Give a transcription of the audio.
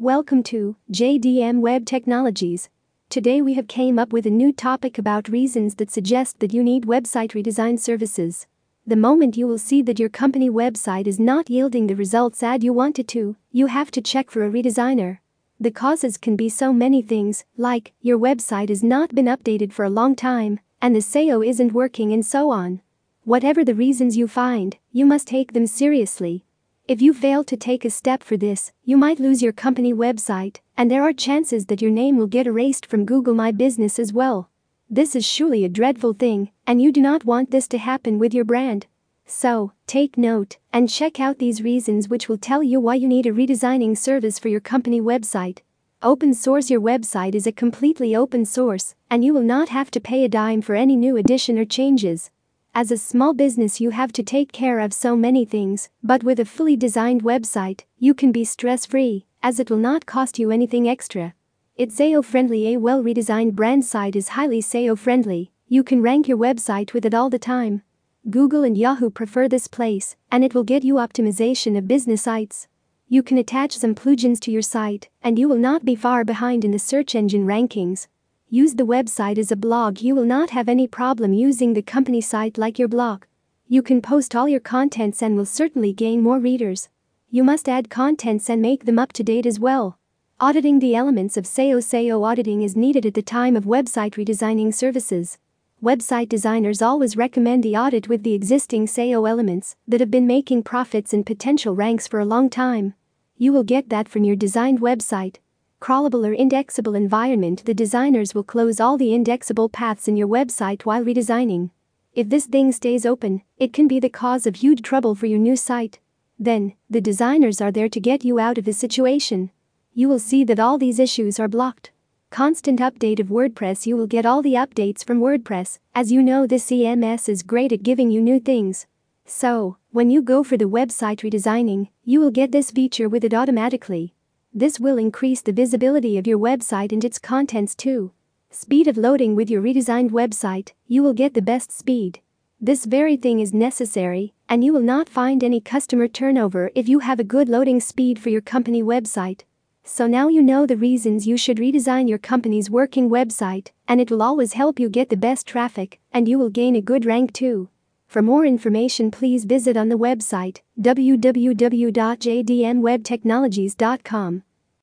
Welcome to JDM Web Technologies. Today we have came up with a new topic about reasons that suggest that you need website redesign services. The moment you will see that your company website is not yielding the results ad you wanted to, you have to check for a redesigner. The causes can be so many things, like your website has not been updated for a long time, and the SEO isn't working and so on. Whatever the reasons you find, you must take them seriously. If you fail to take a step for this, you might lose your company website, and there are chances that your name will get erased from Google My Business as well. This is surely a dreadful thing, and you do not want this to happen with your brand. So, take note and check out these reasons which will tell you why you need a redesigning service for your company website. Open Source Your website is a completely open source, and you will not have to pay a dime for any new addition or changes. As a small business, you have to take care of so many things, but with a fully designed website, you can be stress free, as it will not cost you anything extra. It's SEO friendly. A well redesigned brand site is highly SEO friendly, you can rank your website with it all the time. Google and Yahoo prefer this place, and it will get you optimization of business sites. You can attach some plugins to your site, and you will not be far behind in the search engine rankings. Use the website as a blog, you will not have any problem using the company site like your blog. You can post all your contents and will certainly gain more readers. You must add contents and make them up to date as well. Auditing the elements of SEO SEO auditing is needed at the time of website redesigning services. Website designers always recommend the audit with the existing SEO elements that have been making profits and potential ranks for a long time. You will get that from your designed website crawlable or indexable environment the designers will close all the indexable paths in your website while redesigning. If this thing stays open, it can be the cause of huge trouble for your new site. Then, the designers are there to get you out of the situation. You will see that all these issues are blocked. Constant update of WordPress You will get all the updates from WordPress, as you know this CMS is great at giving you new things. So, when you go for the website redesigning, you will get this feature with it automatically. This will increase the visibility of your website and its contents too. Speed of loading with your redesigned website, you will get the best speed. This very thing is necessary, and you will not find any customer turnover if you have a good loading speed for your company website. So now you know the reasons you should redesign your company's working website, and it will always help you get the best traffic, and you will gain a good rank too. For more information, please visit on the website www.jdmwebtechnologies.com.